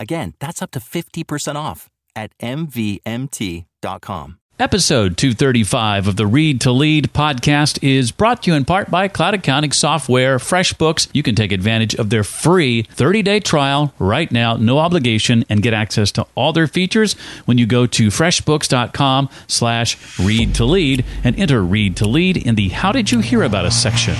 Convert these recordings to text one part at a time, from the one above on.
Again, that's up to 50% off at MVMT.com. Episode 235 of the Read to Lead podcast is brought to you in part by Cloud Accounting Software FreshBooks. You can take advantage of their free 30-day trial right now, no obligation, and get access to all their features when you go to freshbooks.com slash read to lead and enter read to lead in the How Did You Hear About Us section.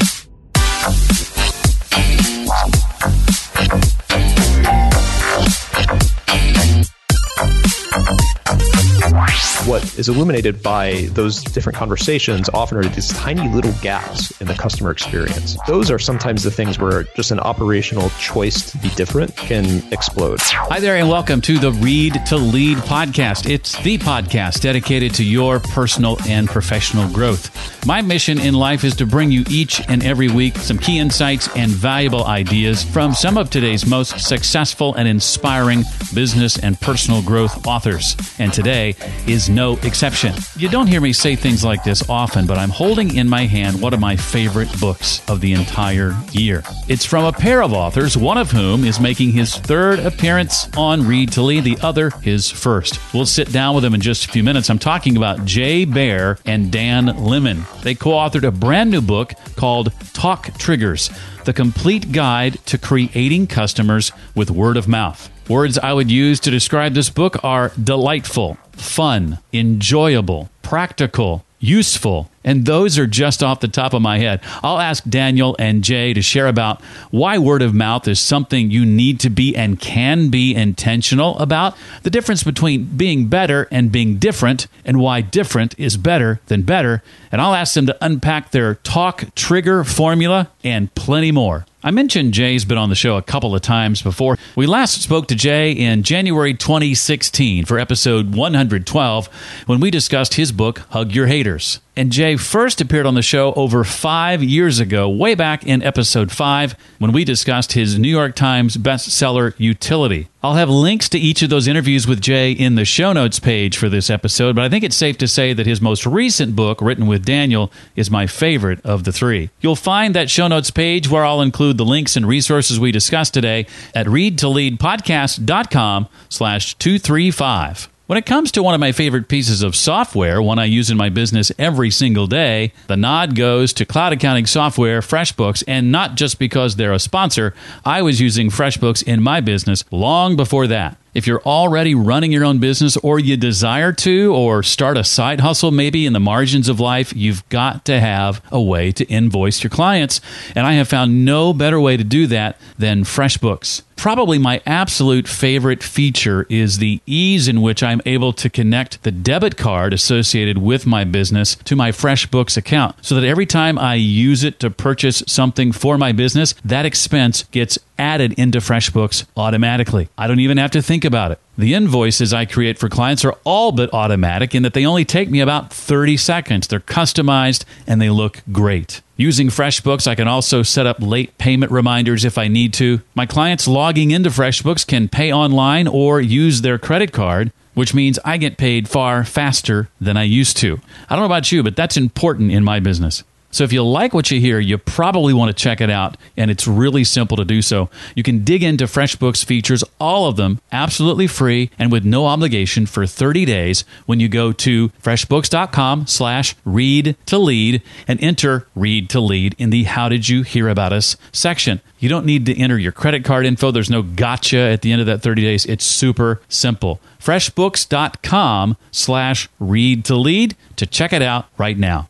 What is illuminated by those different conversations often are these tiny little gaps in the customer experience. Those are sometimes the things where just an operational choice to be different can explode. Hi there, and welcome to the Read to Lead podcast. It's the podcast dedicated to your personal and professional growth. My mission in life is to bring you each and every week some key insights and valuable ideas from some of today's most successful and inspiring business and personal growth authors. And today is no exception. You don't hear me say things like this often, but I'm holding in my hand one of my favorite books of the entire year. It's from a pair of authors, one of whom is making his third appearance on Read to Lead, the other his first. We'll sit down with them in just a few minutes. I'm talking about Jay Baer and Dan Lemin. They co authored a brand new book called Talk Triggers The Complete Guide to Creating Customers with Word of Mouth. Words I would use to describe this book are delightful, fun, enjoyable, practical, useful. And those are just off the top of my head. I'll ask Daniel and Jay to share about why word of mouth is something you need to be and can be intentional about, the difference between being better and being different, and why different is better than better. And I'll ask them to unpack their talk trigger formula and plenty more. I mentioned Jay's been on the show a couple of times before. We last spoke to Jay in January 2016 for episode 112 when we discussed his book, Hug Your Haters. And Jay first appeared on the show over five years ago, way back in episode five, when we discussed his New York Times bestseller, Utility. I'll have links to each of those interviews with Jay in the show notes page for this episode, but I think it's safe to say that his most recent book, written with Daniel, is my favorite of the three. You'll find that show notes page where I'll include the links and resources we discussed today at readtoleadpodcast.com slash 235. When it comes to one of my favorite pieces of software, one I use in my business every single day, the nod goes to cloud accounting software FreshBooks, and not just because they're a sponsor. I was using FreshBooks in my business long before that. If you're already running your own business or you desire to or start a side hustle maybe in the margins of life, you've got to have a way to invoice your clients. And I have found no better way to do that than FreshBooks. Probably my absolute favorite feature is the ease in which I'm able to connect the debit card associated with my business to my FreshBooks account so that every time I use it to purchase something for my business, that expense gets added into FreshBooks automatically. I don't even have to think about it. The invoices I create for clients are all but automatic in that they only take me about 30 seconds. They're customized and they look great. Using FreshBooks, I can also set up late payment reminders if I need to. My clients logging into FreshBooks can pay online or use their credit card, which means I get paid far faster than I used to. I don't know about you, but that's important in my business. So if you like what you hear, you probably want to check it out, and it's really simple to do so. You can dig into FreshBooks features, all of them absolutely free and with no obligation for 30 days when you go to freshbooks.com slash read to lead and enter read to lead in the how did you hear about us section. You don't need to enter your credit card info. There's no gotcha at the end of that 30 days. It's super simple. freshbooks.com slash read to lead to check it out right now.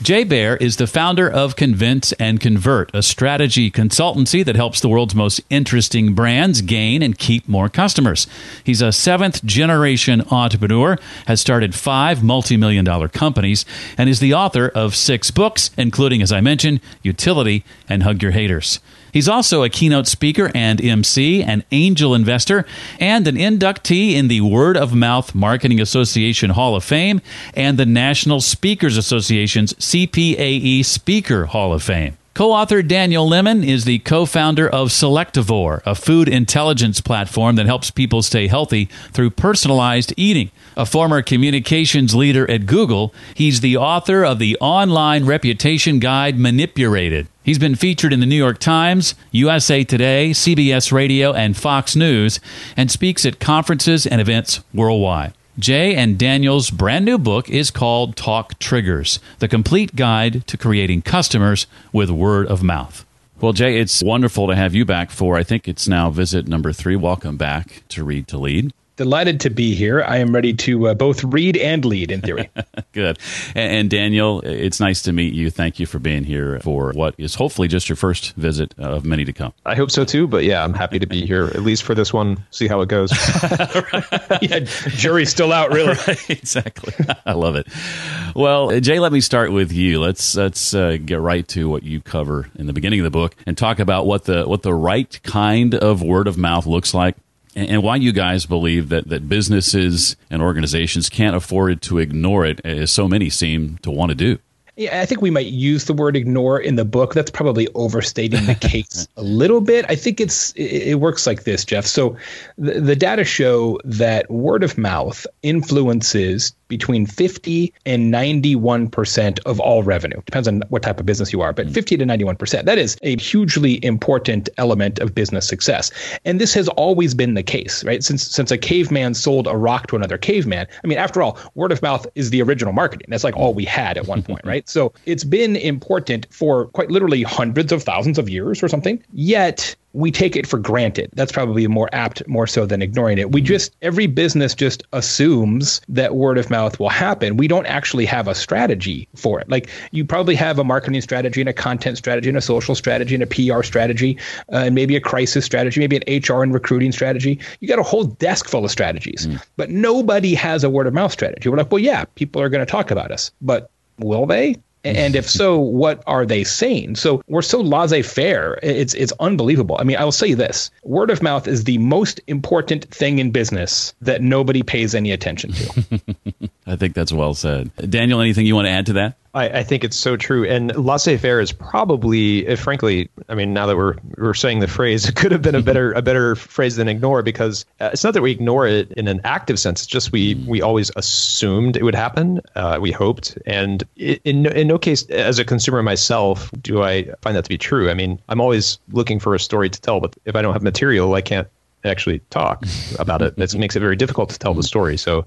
Jay Baer is the founder of Convince and Convert, a strategy consultancy that helps the world's most interesting brands gain and keep more customers. He's a seventh generation entrepreneur, has started five multi million dollar companies, and is the author of six books, including, as I mentioned, Utility and Hug Your Haters. He's also a keynote speaker and MC, an angel investor, and an inductee in the Word of Mouth Marketing Association Hall of Fame and the National Speakers Association's CPAE Speaker Hall of Fame. Co author Daniel Lemin is the co founder of Selectivore, a food intelligence platform that helps people stay healthy through personalized eating. A former communications leader at Google, he's the author of the online reputation guide Manipurated. He's been featured in the New York Times, USA Today, CBS Radio, and Fox News, and speaks at conferences and events worldwide. Jay and Daniel's brand new book is called Talk Triggers The Complete Guide to Creating Customers with Word of Mouth. Well, Jay, it's wonderful to have you back for, I think it's now visit number three. Welcome back to Read to Lead. Delighted to be here. I am ready to uh, both read and lead in theory. Good. And, and, Daniel, it's nice to meet you. Thank you for being here for what is hopefully just your first visit of many to come. I hope so too, but yeah, I'm happy to be here at least for this one. See how it goes. yeah, jury's still out, really. Right, exactly. I love it. Well, Jay, let me start with you. Let's let's uh, get right to what you cover in the beginning of the book and talk about what the what the right kind of word of mouth looks like and why you guys believe that, that businesses and organizations can't afford to ignore it as so many seem to want to do. Yeah, I think we might use the word ignore in the book. That's probably overstating the case a little bit. I think it's it, it works like this, Jeff. So the, the data show that word of mouth influences between 50 and 91% of all revenue. Depends on what type of business you are, but hmm. 50 to 91%. That is a hugely important element of business success. And this has always been the case, right? Since since a caveman sold a rock to another caveman. I mean, after all, word of mouth is the original marketing. That's like all we had at one point, right? So it's been important for quite literally hundreds of thousands of years or something. Yet we take it for granted. That's probably more apt, more so than ignoring it. We just, every business just assumes that word of mouth will happen. We don't actually have a strategy for it. Like you probably have a marketing strategy and a content strategy and a social strategy and a PR strategy uh, and maybe a crisis strategy, maybe an HR and recruiting strategy. You got a whole desk full of strategies, mm. but nobody has a word of mouth strategy. We're like, well, yeah, people are going to talk about us, but will they? And if so, what are they saying? So we're so laissez-faire. It's it's unbelievable. I mean, I will say this: word of mouth is the most important thing in business that nobody pays any attention to. I think that's well said. Daniel, anything you want to add to that? I, I think it's so true. And laissez-faire is probably, if frankly, I mean, now that we're we're saying the phrase, it could have been a better a better phrase than ignore because uh, it's not that we ignore it in an active sense. It's just we we always assumed it would happen. Uh, we hoped, and in in no case, as a consumer myself, do I find that to be true. I mean, I'm always looking for a story to tell, but if I don't have material, I can't actually talk about it. It makes it very difficult to tell the story. So,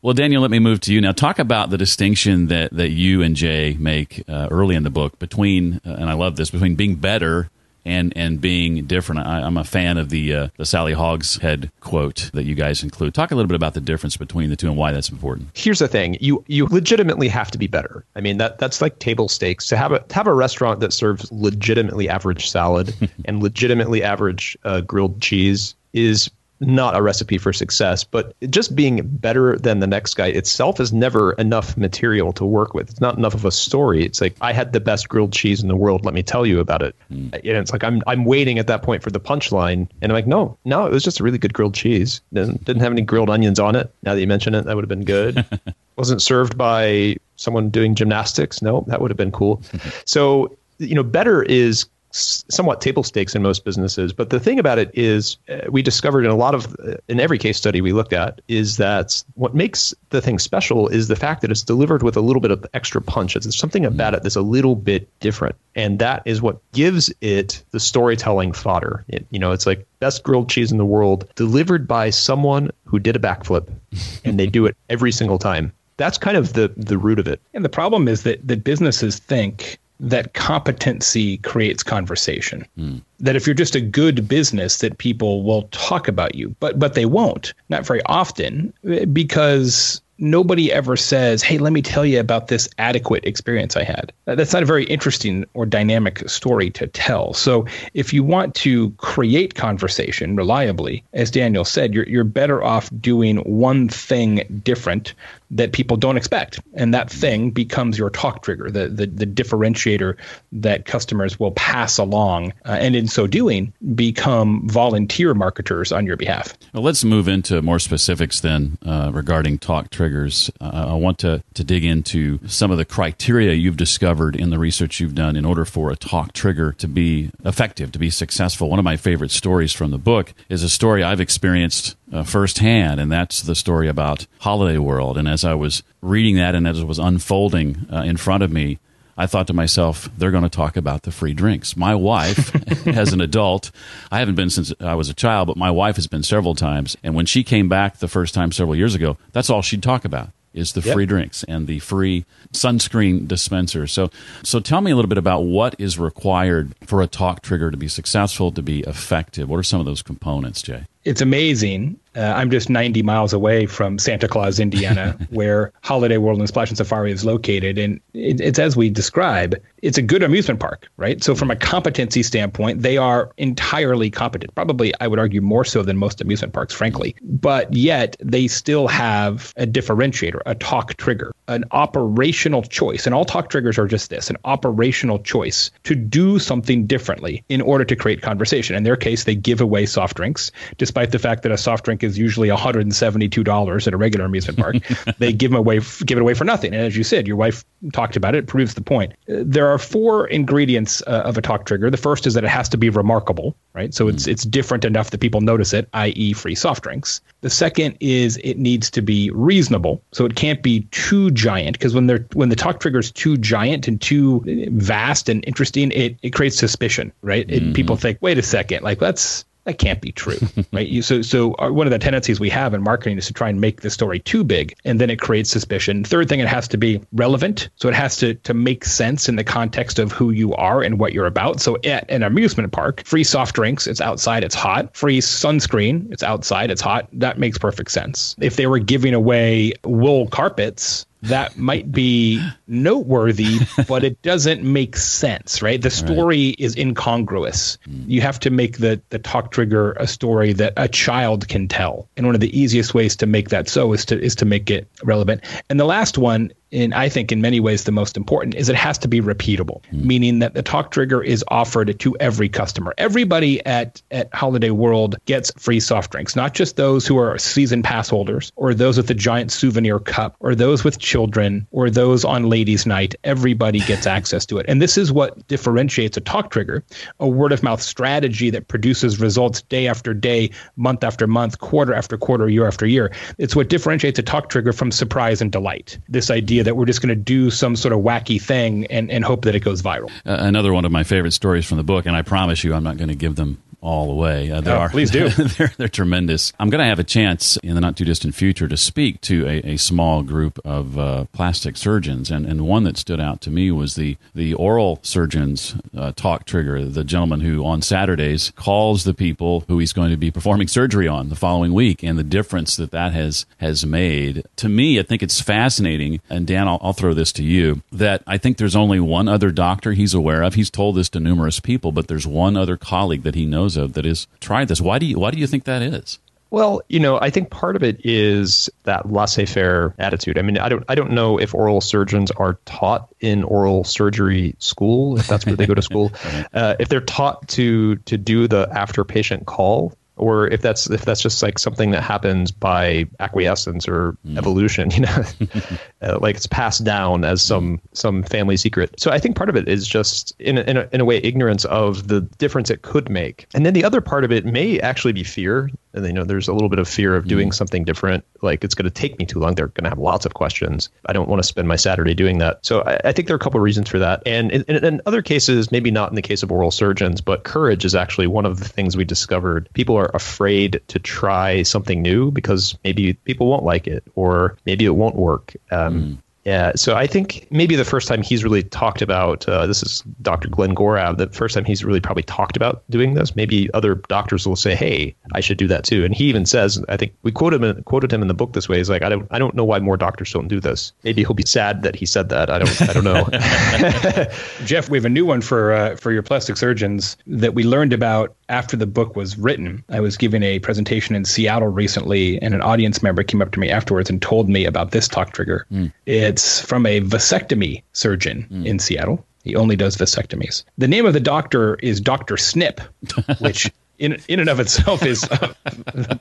well, Daniel, let me move to you now. Talk about the distinction that that you and Jay make uh, early in the book between, uh, and I love this, between being better and and being different. I, am a fan of the uh, the Sally Hogshead quote that you guys include. Talk a little bit about the difference between the two and why that's important. Here's the thing: you you legitimately have to be better. I mean that that's like table stakes. To have a to have a restaurant that serves legitimately average salad and legitimately average uh, grilled cheese is not a recipe for success, but just being better than the next guy itself is never enough material to work with. It's not enough of a story. It's like I had the best grilled cheese in the world. Let me tell you about it. Mm. And it's like I'm I'm waiting at that point for the punchline, and I'm like, no, no, it was just a really good grilled cheese. Didn't didn't have any grilled onions on it. Now that you mention it, that would have been good. Wasn't served by someone doing gymnastics. No, that would have been cool. so you know, better is somewhat table stakes in most businesses. But the thing about it is, uh, we discovered in a lot of, uh, in every case study we looked at, is that what makes the thing special is the fact that it's delivered with a little bit of extra punch. It's something about it that's a little bit different, and that is what gives it the storytelling fodder. It, you know, it's like best grilled cheese in the world delivered by someone who did a backflip, and they do it every single time that's kind of the the root of it. And the problem is that that businesses think that competency creates conversation. Mm. That if you're just a good business that people will talk about you, but but they won't. Not very often because nobody ever says, "Hey, let me tell you about this adequate experience I had." That's not a very interesting or dynamic story to tell. So, if you want to create conversation reliably, as Daniel said, you're you're better off doing one thing different that people don't expect. And that thing becomes your talk trigger, the, the, the differentiator that customers will pass along. Uh, and in so doing, become volunteer marketers on your behalf. Well, let's move into more specifics then uh, regarding talk triggers. Uh, I want to, to dig into some of the criteria you've discovered in the research you've done in order for a talk trigger to be effective, to be successful. One of my favorite stories from the book is a story I've experienced uh, firsthand, and that's the story about Holiday World. And as I was reading that and as it was unfolding uh, in front of me, I thought to myself, they're going to talk about the free drinks. My wife, as an adult, I haven't been since I was a child, but my wife has been several times. And when she came back the first time several years ago, that's all she'd talk about is the yep. free drinks and the free sunscreen dispenser. So, so tell me a little bit about what is required for a talk trigger to be successful, to be effective. What are some of those components, Jay? It's amazing uh, I'm just 90 miles away from Santa Claus, Indiana, where Holiday World and Splashin' Safari is located. And it, it's as we describe, it's a good amusement park, right? So, from a competency standpoint, they are entirely competent. Probably, I would argue, more so than most amusement parks, frankly. But yet, they still have a differentiator, a talk trigger, an operational choice. And all talk triggers are just this an operational choice to do something differently in order to create conversation. In their case, they give away soft drinks, despite the fact that a soft drink is usually $172 at a regular amusement park. they give them away, give it away for nothing. And as you said, your wife talked about it. It proves the point. There are four ingredients uh, of a talk trigger. The first is that it has to be remarkable, right? So it's it's different enough that people notice it, i.e., free soft drinks. The second is it needs to be reasonable, so it can't be too giant because when they're when the talk trigger is too giant and too vast and interesting, it it creates suspicion, right? It, mm-hmm. People think, wait a second, like that's that can't be true, right? You, so, so our, one of the tendencies we have in marketing is to try and make the story too big, and then it creates suspicion. Third thing, it has to be relevant, so it has to to make sense in the context of who you are and what you're about. So, at an amusement park, free soft drinks, it's outside, it's hot. Free sunscreen, it's outside, it's hot. That makes perfect sense. If they were giving away wool carpets, that might be noteworthy, but it doesn't make sense, right? The story right. is incongruous. Mm. You have to make the the talk trigger a story that a child can tell. And one of the easiest ways to make that so is to is to make it relevant. And the last one in I think in many ways the most important is it has to be repeatable, mm. meaning that the talk trigger is offered to every customer. Everybody at at Holiday World gets free soft drinks, not just those who are season pass holders or those with the giant souvenir cup or those with children or those on ladies night. Everybody gets access to it. And this is what differentiates a talk trigger, a word of mouth strategy that produces results day after day, month after month, quarter after quarter, year after year. It's what differentiates a talk trigger from surprise and delight. This idea idea that we're just going to do some sort of wacky thing and, and hope that it goes viral. Uh, another one of my favorite stories from the book, and I promise you I'm not going to give them all the way. Uh, there oh, are, please do. they're, they're tremendous. I'm going to have a chance in the not too distant future to speak to a, a small group of uh, plastic surgeons, and, and one that stood out to me was the the oral surgeons uh, talk trigger. The gentleman who on Saturdays calls the people who he's going to be performing surgery on the following week, and the difference that that has has made. To me, I think it's fascinating. And Dan, I'll, I'll throw this to you. That I think there's only one other doctor he's aware of. He's told this to numerous people, but there's one other colleague that he knows that has tried this. Why do you why do you think that is? Well, you know, I think part of it is that laissez-faire attitude. I mean, I don't, I don't know if oral surgeons are taught in oral surgery school, if that's where they go to school. Uh, if they're taught to to do the after patient call, or if that's if that's just like something that happens by acquiescence or mm. evolution, you know, uh, like it's passed down as some some family secret. So I think part of it is just in a, in a, in a way ignorance of the difference it could make, and then the other part of it may actually be fear. And you know, there's a little bit of fear of doing mm. something different. Like it's going to take me too long. They're going to have lots of questions. I don't want to spend my Saturday doing that. So I, I think there are a couple of reasons for that. And in, in, in other cases, maybe not in the case of oral surgeons, but courage is actually one of the things we discovered. People are afraid to try something new because maybe people won't like it or maybe it won't work. Um, mm. Yeah, so I think maybe the first time he's really talked about uh, this is Dr. Glenn Gorab. The first time he's really probably talked about doing this. Maybe other doctors will say, "Hey, I should do that too." And he even says, I think we quoted him quoted him in the book this way. He's like, "I don't I don't know why more doctors don't do this." Maybe he'll be sad that he said that. I don't I don't know. Jeff, we have a new one for uh, for your plastic surgeons that we learned about after the book was written. I was giving a presentation in Seattle recently, and an audience member came up to me afterwards and told me about this talk trigger. Mm. It's from a vasectomy surgeon mm. in Seattle. He only does vasectomies. The name of the doctor is Dr. Snip, which in in and of itself is uh,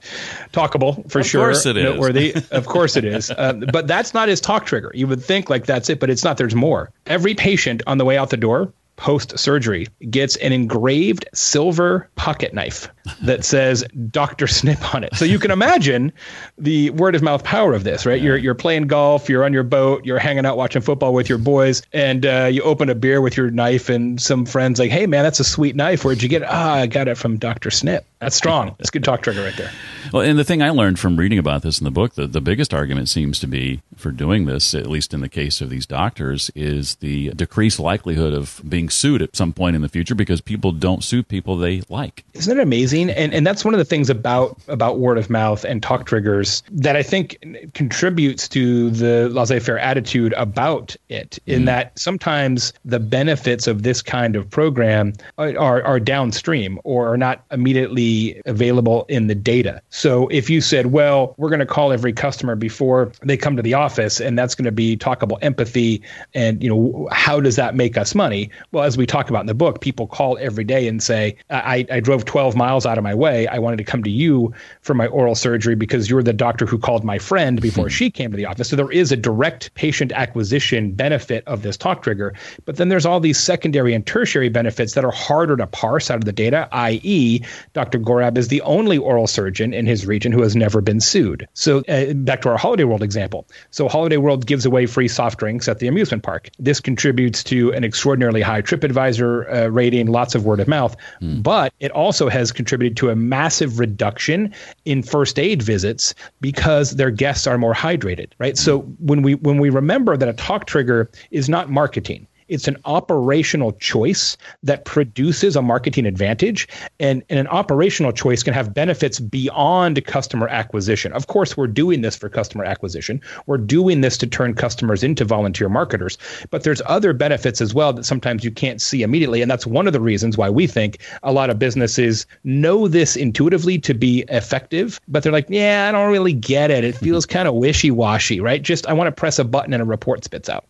talkable for of sure. Of course it is. Noteworthy. of course it is. Uh, but that's not his talk trigger. You would think like that's it, but it's not. There's more. Every patient on the way out the door post surgery gets an engraved silver pocket knife that says Dr. Snip on it. So you can imagine the word of mouth power of this, right? Yeah. You're you're playing golf, you're on your boat, you're hanging out watching football with your boys, and uh, you open a beer with your knife, and some friends like, "Hey man, that's a sweet knife. Where'd you get it? Ah, I got it from Dr. Snip." That's strong. That's a good talk trigger right there. Well, and the thing I learned from reading about this in the book, the, the biggest argument seems to be for doing this, at least in the case of these doctors, is the decreased likelihood of being sued at some point in the future because people don't sue people they like. Isn't it amazing? And and that's one of the things about about word of mouth and talk triggers that I think contributes to the laissez-faire attitude about it. In mm. that sometimes the benefits of this kind of program are, are, are downstream or are not immediately available in the data. So if you said, well, we're going to call every customer before they come to the office, and that's going to be talkable empathy, and you know, how does that make us money? Well, as we talk about in the book, people call every day and say, I, I drove 12 miles out of my way. I wanted to come to you for my oral surgery because you're the doctor who called my friend before she came to the office. So there is a direct patient acquisition benefit of this talk trigger. But then there's all these secondary and tertiary benefits that are harder to parse out of the data, i.e., Dr. Gorab is the only oral surgeon in his region who has never been sued. So uh, back to our Holiday World example. So Holiday World gives away free soft drinks at the amusement park. This contributes to an extraordinarily high TripAdvisor uh, rating, lots of word of mouth, mm. but it also has contributed to a massive reduction in first aid visits because their guests are more hydrated, right? Mm. So when we when we remember that a talk trigger is not marketing, it's an operational choice that produces a marketing advantage. And, and an operational choice can have benefits beyond customer acquisition. Of course, we're doing this for customer acquisition. We're doing this to turn customers into volunteer marketers. But there's other benefits as well that sometimes you can't see immediately. And that's one of the reasons why we think a lot of businesses know this intuitively to be effective, but they're like, yeah, I don't really get it. It feels kind of wishy washy, right? Just I want to press a button and a report spits out.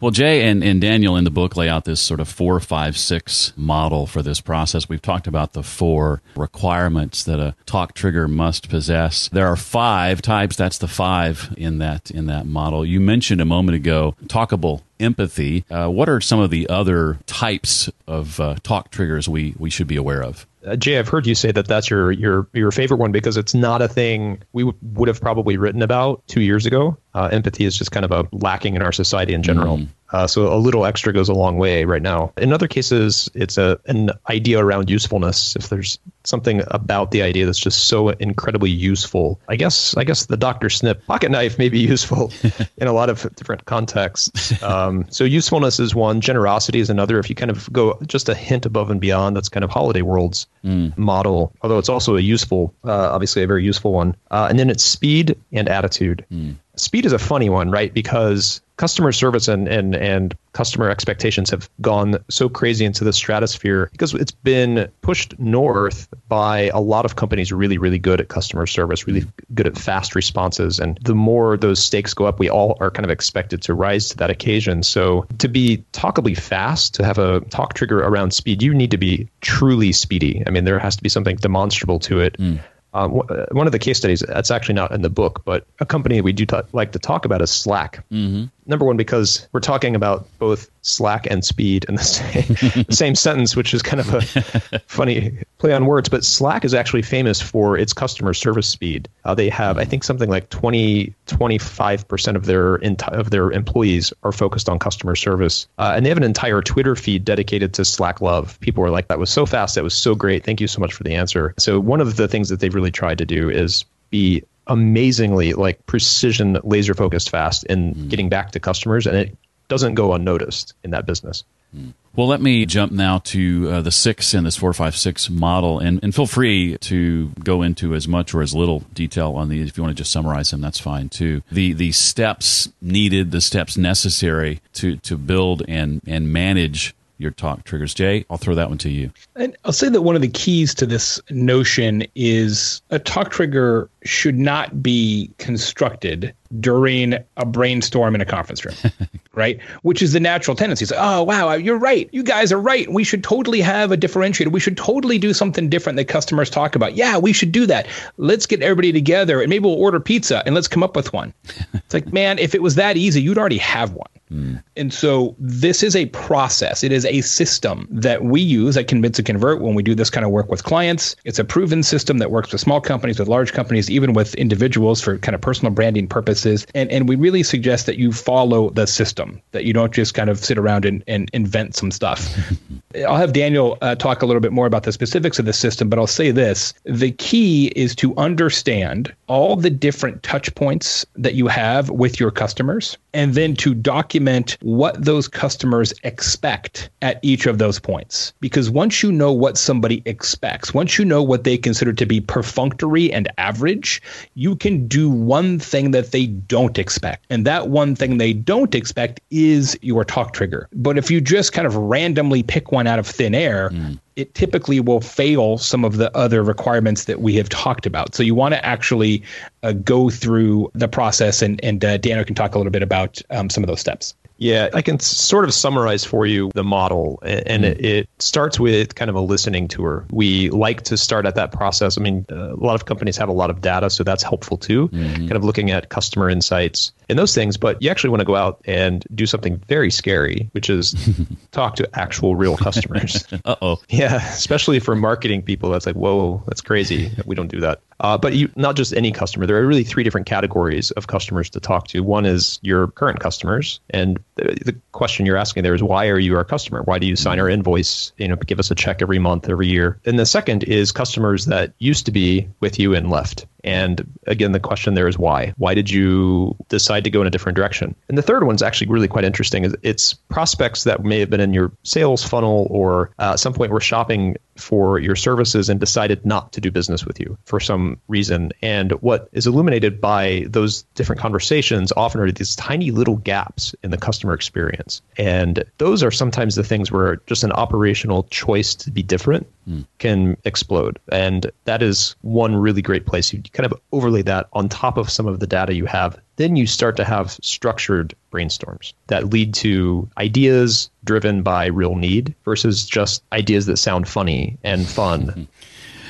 Well, Jay and, and Daniel in the book lay out this sort of four, five, six model for this process. We've talked about the four requirements that a talk trigger must possess. There are five types. That's the five in that in that model. You mentioned a moment ago talkable empathy. Uh, what are some of the other types of uh, talk triggers we, we should be aware of? Uh, Jay, I've heard you say that that's your your your favorite one because it's not a thing we w- would have probably written about two years ago. Uh, empathy is just kind of a lacking in our society in general. Mm. Uh, so a little extra goes a long way right now. In other cases, it's a an idea around usefulness. If there's something about the idea that's just so incredibly useful, I guess I guess the Doctor Snip pocket knife may be useful in a lot of different contexts. Um, so usefulness is one. Generosity is another. If you kind of go just a hint above and beyond, that's kind of Holiday World's mm. model. Although it's also a useful, uh, obviously a very useful one. Uh, and then it's speed and attitude. Mm. Speed is a funny one, right? Because customer service and, and, and customer expectations have gone so crazy into the stratosphere because it's been pushed north by a lot of companies really, really good at customer service, really good at fast responses. And the more those stakes go up, we all are kind of expected to rise to that occasion. So to be talkably fast, to have a talk trigger around speed, you need to be truly speedy. I mean, there has to be something demonstrable to it. Mm. Um, one of the case studies that's actually not in the book, but a company we do t- like to talk about is Slack. Mm-hmm. Number one, because we're talking about both Slack and speed in the same, the same sentence, which is kind of a funny play on words. But Slack is actually famous for its customer service speed. Uh, they have, I think, something like 20, 25% of their enti- of their employees are focused on customer service. Uh, and they have an entire Twitter feed dedicated to Slack love. People were like, that was so fast. That was so great. Thank you so much for the answer. So one of the things that they've really tried to do is be amazingly like precision laser focused fast in mm. getting back to customers and it doesn't go unnoticed in that business mm. well let me jump now to uh, the six in this 456 model and, and feel free to go into as much or as little detail on these if you want to just summarize them that's fine too the the steps needed the steps necessary to to build and and manage your talk triggers. Jay, I'll throw that one to you. And I'll say that one of the keys to this notion is a talk trigger should not be constructed during a brainstorm in a conference room, right? Which is the natural tendency. It's like, oh, wow, you're right. You guys are right. We should totally have a differentiator. We should totally do something different that customers talk about. Yeah, we should do that. Let's get everybody together and maybe we'll order pizza and let's come up with one. it's like, man, if it was that easy, you'd already have one. Mm. And so this is a process. It is a system that we use at Convince and Convert when we do this kind of work with clients. It's a proven system that works with small companies, with large companies, even with individuals for kind of personal branding purposes. And, and we really suggest that you follow the system, that you don't just kind of sit around and, and invent some stuff. I'll have Daniel uh, talk a little bit more about the specifics of the system, but I'll say this the key is to understand all the different touch points that you have with your customers and then to document what those customers expect at each of those points. Because once you know what somebody expects, once you know what they consider to be perfunctory and average, you can do one thing that they don't expect. And that one thing they don't expect is your talk trigger. But if you just kind of randomly pick one out of thin air, mm it typically will fail some of the other requirements that we have talked about. So you want to actually uh, go through the process, and, and uh, can talk a little bit about um, some of those steps. Yeah, I can sort of summarize for you the model, and mm. it, it, starts with kind of a listening tour. We like to start at that process. I mean, uh, a lot of companies have a lot of data, so that's helpful too, mm-hmm. kind of looking at customer insights and those things. But you actually want to go out and do something very scary, which is talk to actual real customers. uh oh. Yeah, especially for marketing people. That's like, whoa, that's crazy. We don't do that. Uh, but you, not just any customer. There are really three different categories of customers to talk to. One is your current customers, and the, the, question you're asking there is why are you our customer? Why do you sign our invoice? You know, give us a check every month, every year. And the second is customers that used to be with you and left. And again, the question there is why? Why did you decide to go in a different direction? And the third one's actually really quite interesting. It's prospects that may have been in your sales funnel or uh, at some point were shopping for your services and decided not to do business with you for some reason. And what is illuminated by those different conversations often are these tiny little gaps in the customer experience. And those are sometimes the things where just an operational choice to be different mm. can explode. And that is one really great place. You kind of overlay that on top of some of the data you have. Then you start to have structured brainstorms that lead to ideas driven by real need versus just ideas that sound funny and fun.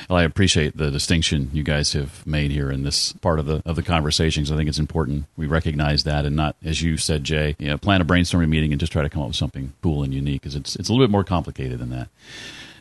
Well, I appreciate the distinction you guys have made here in this part of the of the conversations. I think it's important we recognize that and not, as you said, Jay, you know, plan a brainstorming meeting and just try to come up with something cool and unique because it's it's a little bit more complicated than that.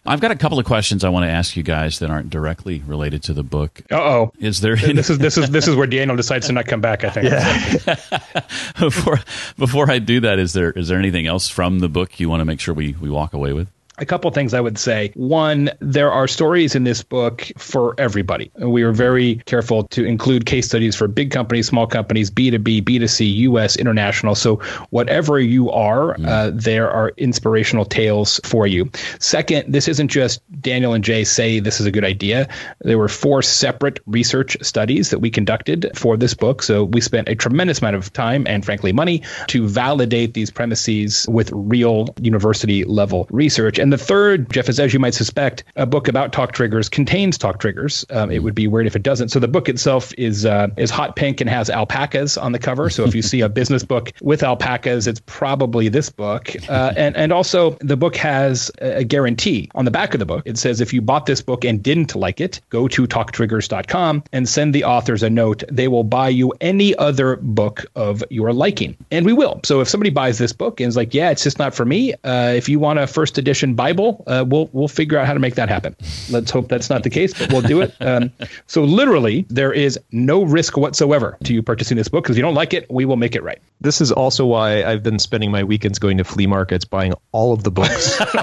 I've got a couple of questions I want to ask you guys that aren't directly related to the book. Uh oh. Is there any- this is this is this is where Daniel decides to not come back, I think. Yeah. before before I do that, is there is there anything else from the book you want to make sure we, we walk away with? A couple things I would say. One, there are stories in this book for everybody. We are very careful to include case studies for big companies, small companies, B2B, B2C, US, international. So, whatever you are, mm. uh, there are inspirational tales for you. Second, this isn't just Daniel and Jay say this is a good idea. There were four separate research studies that we conducted for this book. So, we spent a tremendous amount of time and, frankly, money to validate these premises with real university level research. And the third, Jeff, is as you might suspect, a book about talk triggers contains talk triggers. Um, it would be weird if it doesn't. So the book itself is uh, is hot pink and has alpacas on the cover. So if you see a business book with alpacas, it's probably this book. Uh, and and also the book has a guarantee on the back of the book. It says if you bought this book and didn't like it, go to talktriggers.com and send the authors a note. They will buy you any other book of your liking, and we will. So if somebody buys this book and is like, yeah, it's just not for me. Uh, if you want a first edition Bible, uh, we'll we'll figure out how to make that happen. Let's hope that's not the case, but we'll do it. Um, so literally, there is no risk whatsoever to you purchasing this book because if you don't like it, we will make it right. This is also why I've been spending my weekends going to flea markets, buying all of the books.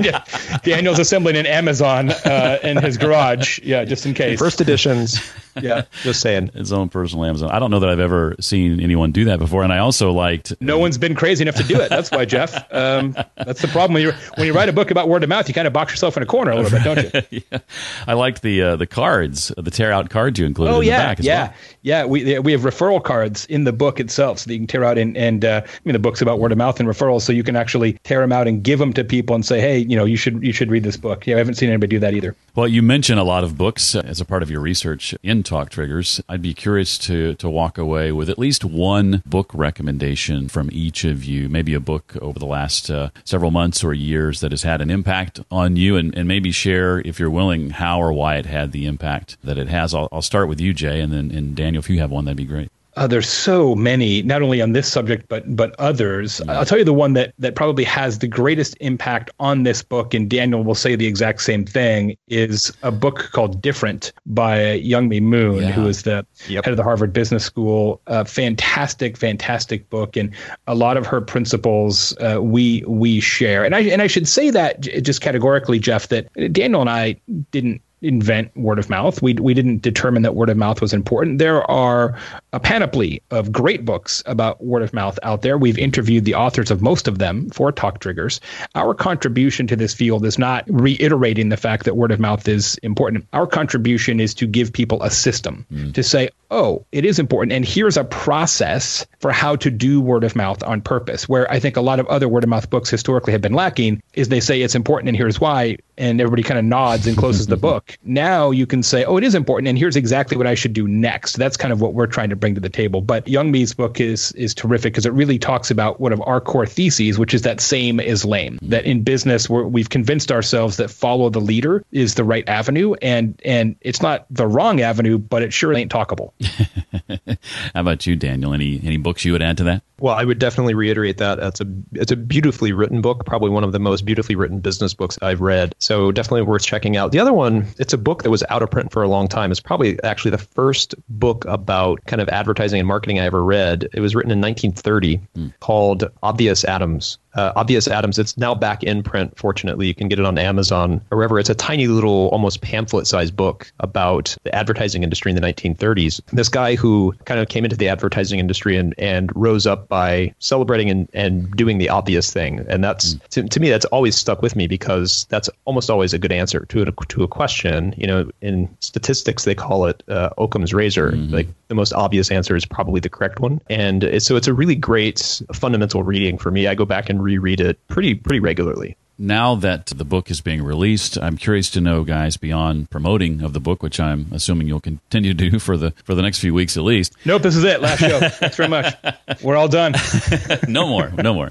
yeah. Daniel's assembling an Amazon uh, in his garage, yeah, just in case. First editions. Yeah, just saying. His own personal Amazon. I don't know that I've ever seen anyone do that before, and I also liked. No one's been crazy enough to do it. That's why, Jeff. Um, that's the problem when you when you write a book about word of mouth, you kind of box yourself in a corner a little bit, don't you? yeah. I liked the uh, the cards, the tear out cards you included. Oh in yeah, the back yeah, well. yeah. We we have referral cards in the book itself, so that you can tear out and and uh, I mean the book's about word of mouth and referrals, so you can actually tear them out and give them to people and say, hey, you know, you should you should read this book. Yeah, I haven't seen anybody do that either. Well, you mentioned a lot of books as a part of your research in Talk Triggers. I'd be curious to to walk away with at least one book recommendation from each of you. Maybe a book over the last uh, several months or years that has had an impact on you, and, and maybe share, if you're willing, how or why it had the impact that it has. I'll, I'll start with you, Jay, and then and Daniel, if you have one, that'd be great. Uh, there's so many, not only on this subject but but others. I'll tell you the one that that probably has the greatest impact on this book, and Daniel will say the exact same thing. Is a book called Different by Youngme Moon, yeah. who is the yep. head of the Harvard Business School. A fantastic, fantastic book, and a lot of her principles uh, we we share. And I and I should say that just categorically, Jeff, that Daniel and I didn't invent word of mouth. We we didn't determine that word of mouth was important. There are a panoply of great books about word of mouth out there. We've interviewed the authors of most of them for Talk Triggers. Our contribution to this field is not reiterating the fact that word of mouth is important. Our contribution is to give people a system mm. to say, "Oh, it is important and here's a process for how to do word of mouth on purpose." Where I think a lot of other word of mouth books historically have been lacking is they say it's important and here's why and everybody kind of nods and closes the book now you can say, oh, it is important, and here's exactly what I should do next. That's kind of what we're trying to bring to the table. But Youngme's book is is terrific because it really talks about one of our core theses, which is that same is lame. That in business, we have convinced ourselves that follow the leader is the right avenue, and and it's not the wrong avenue, but it sure ain't talkable. How about you, Daniel? Any any books you would add to that? Well, I would definitely reiterate that it's a it's a beautifully written book, probably one of the most beautifully written business books I've read. So definitely worth checking out. The other one, it's a book that was out of print for a long time. It's probably actually the first book about kind of advertising and marketing I ever read. It was written in 1930, mm. called Obvious Adams uh, Obvious Adams. It's now back in print. Fortunately, you can get it on Amazon or wherever. It's a tiny little, almost pamphlet-sized book about the advertising industry in the 1930s. This guy who kind of came into the advertising industry and and rose up by celebrating and, and doing the obvious thing. And that's mm. to, to me that's always stuck with me because that's almost always a good answer to a, to a question. You know, in statistics they call it uh, Occam's razor. Mm-hmm. Like the most obvious answer is probably the correct one. And so it's a really great fundamental reading for me. I go back and reread it pretty pretty regularly. Now that the book is being released, I'm curious to know, guys, beyond promoting of the book, which I'm assuming you'll continue to do for the for the next few weeks at least. Nope, this is it. Last show. Thanks very much. We're all done. no more. No more.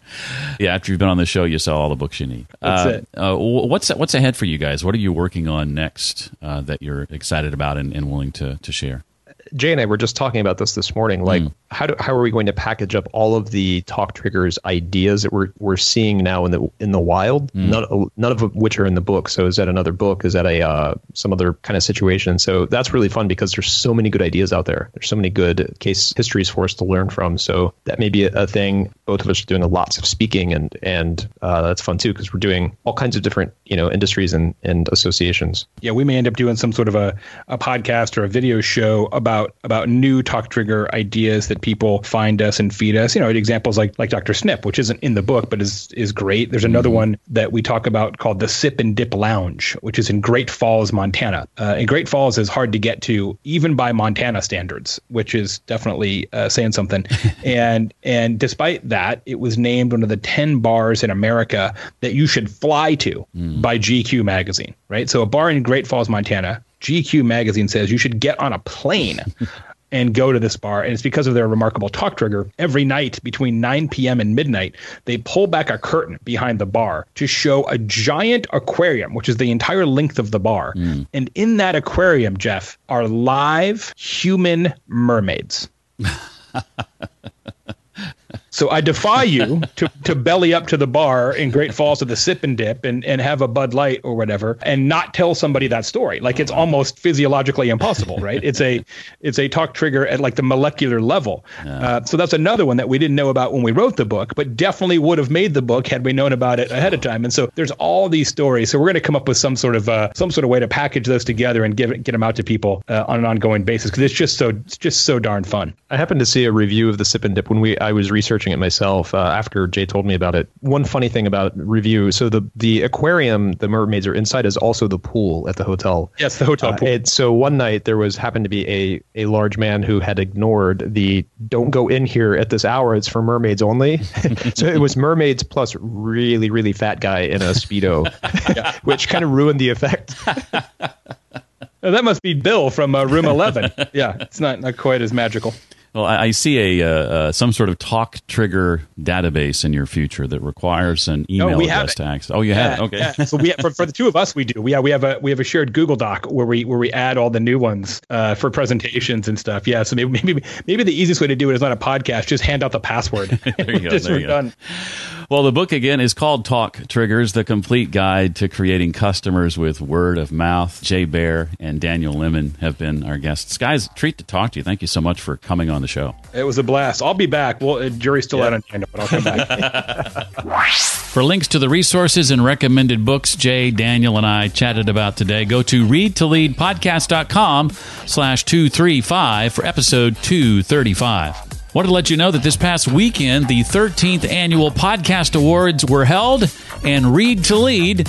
Yeah, after you've been on the show, you saw all the books you need. That's uh, it. Uh, what's what's ahead for you guys? What are you working on next uh, that you're excited about and, and willing to to share? Jay and I were just talking about this this morning. Like, mm. how do, how are we going to package up all of the talk triggers ideas that we're we're seeing now in the in the wild? Mm. None none of which are in the book. So is that another book? Is that a uh, some other kind of situation? So that's really fun because there's so many good ideas out there. There's so many good case histories for us to learn from. So that may be a, a thing. both of us are doing lots of speaking, and and uh, that's fun too because we're doing all kinds of different you know industries and and associations. Yeah, we may end up doing some sort of a, a podcast or a video show about about new talk trigger ideas that people find us and feed us. You know, examples like like Dr. Snip, which isn't in the book but is is great. There's another mm-hmm. one that we talk about called the Sip and Dip Lounge, which is in Great Falls, Montana. Uh, and Great Falls is hard to get to even by Montana standards, which is definitely uh, saying something. and and despite that, it was named one of the 10 bars in America that you should fly to mm. by GQ magazine, right? So a bar in Great Falls, Montana, GQ magazine says you should get on a plane and go to this bar. And it's because of their remarkable talk trigger. Every night between 9 p.m. and midnight, they pull back a curtain behind the bar to show a giant aquarium, which is the entire length of the bar. Mm. And in that aquarium, Jeff, are live human mermaids. So I defy you to, to belly up to the bar in Great Falls to the sip and dip and, and have a Bud Light or whatever and not tell somebody that story. Like it's almost physiologically impossible, right? It's a it's a talk trigger at like the molecular level. Yeah. Uh, so that's another one that we didn't know about when we wrote the book, but definitely would have made the book had we known about it ahead of time. And so there's all these stories. So we're going to come up with some sort of uh, some sort of way to package those together and give it, get them out to people uh, on an ongoing basis because it's just so it's just so darn fun. I happened to see a review of the sip and dip when we I was researching it myself uh, after Jay told me about it. One funny thing about review, so the the aquarium the mermaids are inside is also the pool at the hotel. Yes, the hotel uh, pool. And so one night there was happened to be a a large man who had ignored the don't go in here at this hour. It's for mermaids only. so it was mermaids plus really really fat guy in a speedo, which kind of ruined the effect. that must be Bill from uh, room 11. yeah, it's not, not quite as magical. Well, I, I see a uh, uh, some sort of talk trigger database in your future that requires an email no, address to access. Oh, you yeah, have it. Okay. Yeah. So we for, for, the two of us, we do. We have we have a we have a shared Google Doc where we where we add all the new ones uh, for presentations and stuff. Yeah. So maybe maybe maybe the easiest way to do it is not a podcast. Just hand out the password. there you go. just there you go. done. Well, the book again is called Talk Triggers: The Complete Guide to Creating Customers with Word of Mouth. Jay Baer and Daniel Lemin have been our guests. Guys, treat to talk to you. Thank you so much for coming on the show. It was a blast. I'll be back. Well, uh, jury's still yeah. out on China, but I'll come back. for links to the resources and recommended books Jay, Daniel, and I chatted about today, go to readtoleadpodcast.com slash 235 for episode 235. Wanted to let you know that this past weekend, the 13th annual Podcast Awards were held, and Read to Lead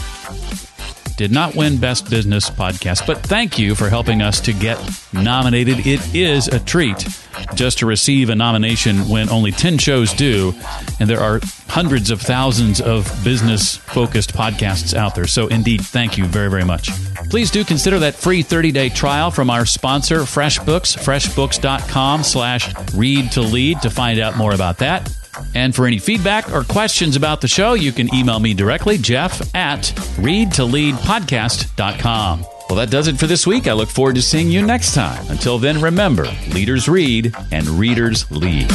did not win Best Business Podcast, but thank you for helping us to get nominated. It is a treat just to receive a nomination when only 10 shows do, and there are hundreds of thousands of business focused podcasts out there. So, indeed, thank you very, very much. Please do consider that free 30 day trial from our sponsor, FreshBooks, freshbooks.com slash read to lead to find out more about that. And for any feedback or questions about the show, you can email me directly, Jeff at readtoleadpodcast.com. Well, that does it for this week. I look forward to seeing you next time. Until then, remember leaders read and readers lead.